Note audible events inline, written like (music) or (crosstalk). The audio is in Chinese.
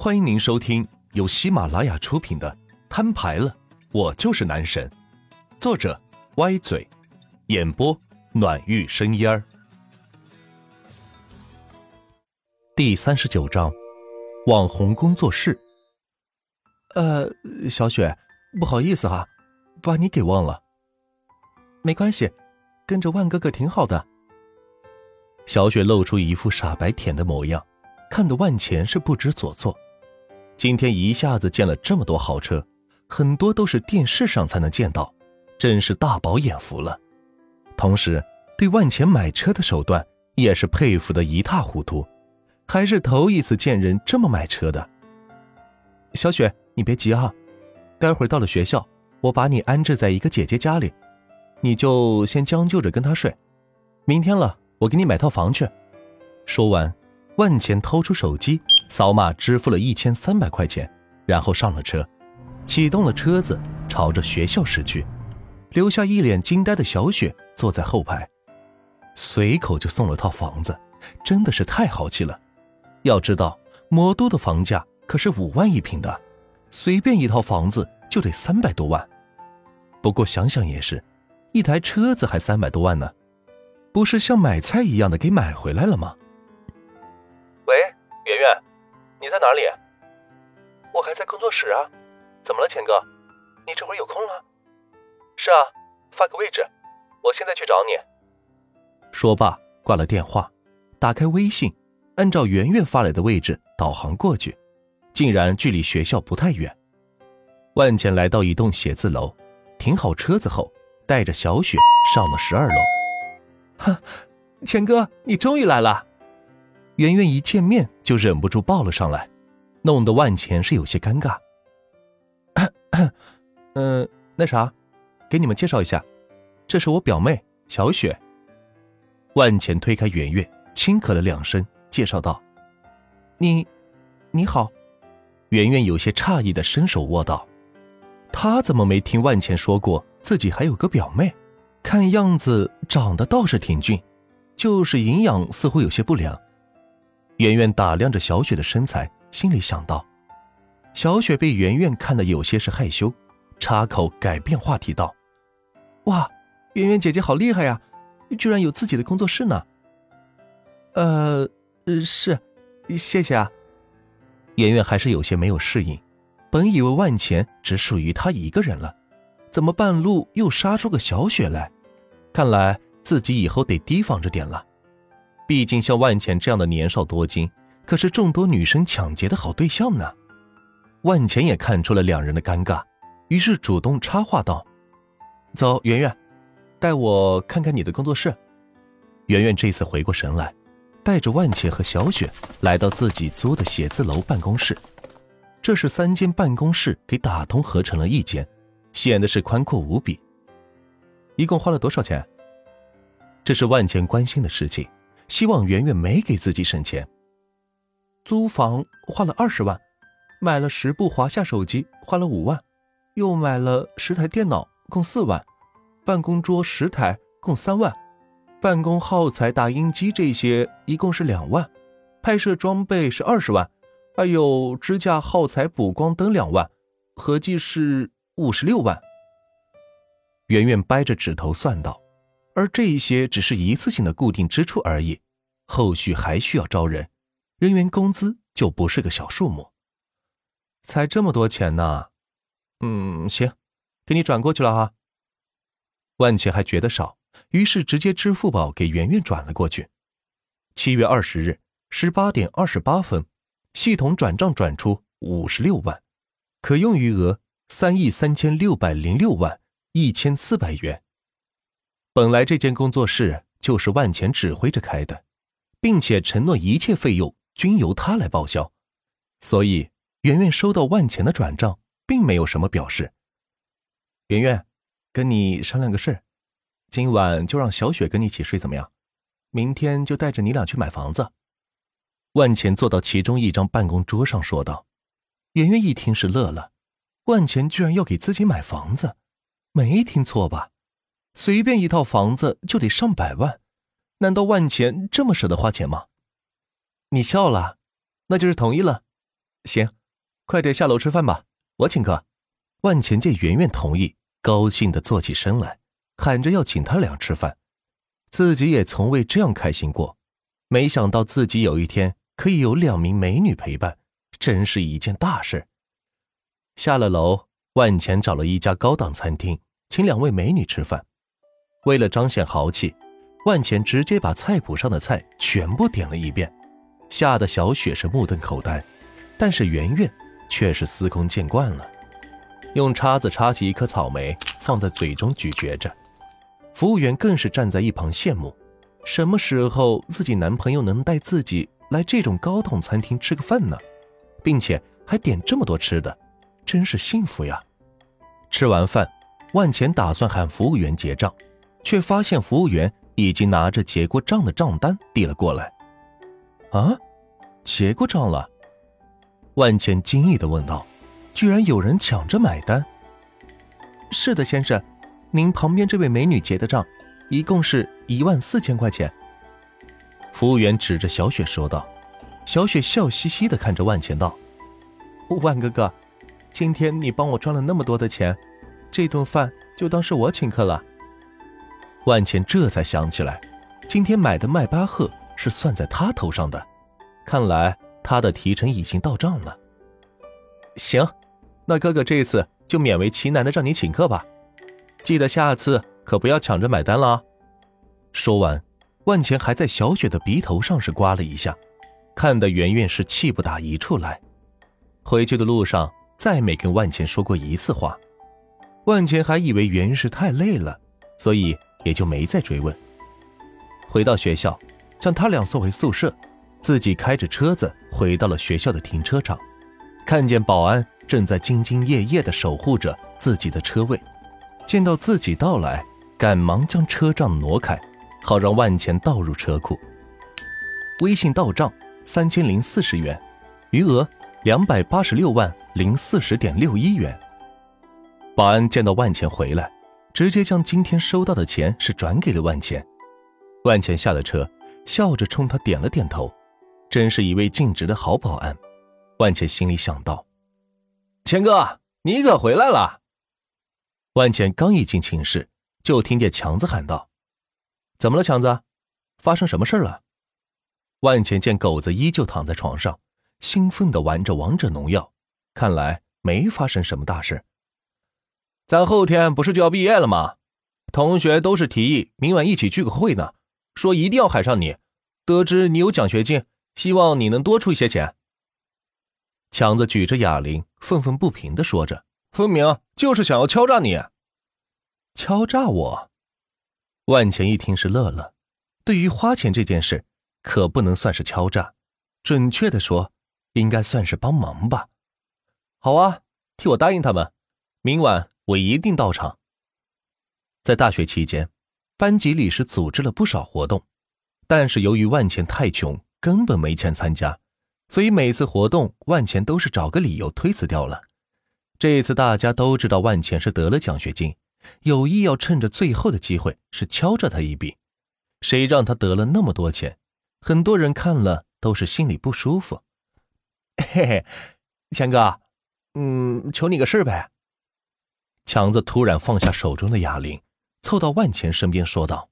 欢迎您收听由喜马拉雅出品的《摊牌了，我就是男神》，作者歪嘴，演播暖玉生烟儿。第三十九章，网红工作室。呃，小雪，不好意思哈，把你给忘了。没关系，跟着万哥哥挺好的。小雪露出一副傻白甜的模样，看得万钱是不知所措。今天一下子见了这么多豪车，很多都是电视上才能见到，真是大饱眼福了。同时，对万钱买车的手段也是佩服的一塌糊涂，还是头一次见人这么买车的。小雪，你别急啊，待会儿到了学校，我把你安置在一个姐姐家里，你就先将就着跟她睡。明天了，我给你买套房去。说完，万钱掏出手机。扫码支付了一千三百块钱，然后上了车，启动了车子，朝着学校驶去，留下一脸惊呆的小雪坐在后排，随口就送了套房子，真的是太豪气了。要知道，魔都的房价可是五万一平的，随便一套房子就得三百多万。不过想想也是，一台车子还三百多万呢，不是像买菜一样的给买回来了吗？你在哪里？我还在工作室啊。怎么了，钱哥？你这会儿有空了？是啊，发个位置，我现在去找你。说罢，挂了电话，打开微信，按照圆圆发来的位置导航过去，竟然距离学校不太远。万茜来到一栋写字楼，停好车子后，带着小雪上了十二楼。(laughs) 哈，钱哥，你终于来了。圆圆一见面就忍不住抱了上来，弄得万钱是有些尴尬。嗯，(coughs) 那啥，给你们介绍一下，这是我表妹小雪。万钱推开圆圆，轻咳了两声，介绍道：“你，你好。”圆圆有些诧异的伸手握道：“她怎么没听万钱说过自己还有个表妹？看样子长得倒是挺俊，就是营养似乎有些不良。”圆圆打量着小雪的身材，心里想到：小雪被圆圆看得有些是害羞，插口改变话题道：“哇，圆圆姐姐好厉害呀，居然有自己的工作室呢。”“呃，是，谢谢啊。”圆圆还是有些没有适应，本以为万钱只属于她一个人了，怎么半路又杀出个小雪来？看来自己以后得提防着点了。毕竟像万钱这样的年少多金，可是众多女生抢劫的好对象呢。万钱也看出了两人的尴尬，于是主动插话道：“走，圆圆，带我看看你的工作室。”圆圆这次回过神来，带着万茜和小雪来到自己租的写字楼办公室。这是三间办公室给打通合成了一间，显得是宽阔无比。一共花了多少钱？这是万茜关心的事情。希望圆圆没给自己省钱。租房花了二十万，买了十部华夏手机花了五万，又买了十台电脑共四万，办公桌十台共三万，办公耗材打印机这些一共是两万，拍摄装备是二十万，还有支架耗材补光灯两万，合计是五十六万。圆圆掰着指头算道。而这些只是一次性的固定支出而已，后续还需要招人，人员工资就不是个小数目。才这么多钱呢？嗯，行，给你转过去了哈。万茜还觉得少，于是直接支付宝给圆圆转了过去。七月二十日十八点二十八分，系统转账转出五十六万，可用余额三亿三千六百零六万一千四百元。本来这间工作室就是万钱指挥着开的，并且承诺一切费用均由他来报销，所以圆圆收到万钱的转账，并没有什么表示。圆圆，跟你商量个事，今晚就让小雪跟你一起睡，怎么样？明天就带着你俩去买房子。万钱坐到其中一张办公桌上说道。圆圆一听是乐了，万钱居然要给自己买房子，没听错吧？随便一套房子就得上百万，难道万钱这么舍得花钱吗？你笑了，那就是同意了。行，快点下楼吃饭吧，我请客。万钱见圆圆同意，高兴的坐起身来，喊着要请他俩吃饭。自己也从未这样开心过，没想到自己有一天可以有两名美女陪伴，真是一件大事。下了楼，万钱找了一家高档餐厅，请两位美女吃饭。为了彰显豪气，万钱直接把菜谱上的菜全部点了一遍，吓得小雪是目瞪口呆，但是圆圆却是司空见惯了，用叉子插起一颗草莓放在嘴中咀嚼着。服务员更是站在一旁羡慕，什么时候自己男朋友能带自己来这种高档餐厅吃个饭呢？并且还点这么多吃的。真是幸福呀！吃完饭，万钱打算喊服务员结账，却发现服务员已经拿着结过账的账单递了过来。啊，结过账了？万钱惊异的问道：“居然有人抢着买单？”是的，先生，您旁边这位美女结的账，一共是一万四千块钱。服务员指着小雪说道。小雪笑嘻嘻的看着万钱道：“万哥哥。”今天你帮我赚了那么多的钱，这顿饭就当是我请客了。万茜这才想起来，今天买的迈巴赫是算在他头上的，看来他的提成已经到账了。行，那哥哥这次就勉为其难的让你请客吧，记得下次可不要抢着买单了。说完，万茜还在小雪的鼻头上是刮了一下，看得圆圆是气不打一处来。回去的路上。再没跟万茜说过一次话，万茜还以为圆圆是太累了，所以也就没再追问。回到学校，将他俩送回宿舍，自己开着车子回到了学校的停车场，看见保安正在兢兢业业地守护着自己的车位，见到自己到来，赶忙将车账挪开，好让万钱倒入车库。微信到账三千零四十元，余额。两百八十六万零四十点六一元。保安见到万钱回来，直接将今天收到的钱是转给了万钱。万钱下了车，笑着冲他点了点头，真是一位尽职的好保安。万钱心里想到：“钱哥，你可回来了。”万钱刚一进寝室，就听见强子喊道：“怎么了，强子？发生什么事了？”万钱见狗子依旧躺在床上。兴奋地玩着王者农药，看来没发生什么大事。咱后天不是就要毕业了吗？同学都是提议明晚一起聚个会呢，说一定要喊上你。得知你有奖学金，希望你能多出一些钱。强子举着哑铃，愤愤不平地说着：“分明就是想要敲诈你。”敲诈我？万钱一听是乐了。对于花钱这件事，可不能算是敲诈，准确的说。应该算是帮忙吧。好啊，替我答应他们，明晚我一定到场。在大学期间，班级里是组织了不少活动，但是由于万钱太穷，根本没钱参加，所以每次活动万钱都是找个理由推辞掉了。这次大家都知道万钱是得了奖学金，有意要趁着最后的机会是敲诈他一笔。谁让他得了那么多钱？很多人看了都是心里不舒服。嘿 (laughs) 嘿，强哥，嗯，求你个事呗。强子突然放下手中的哑铃，凑到万钱身边说道：“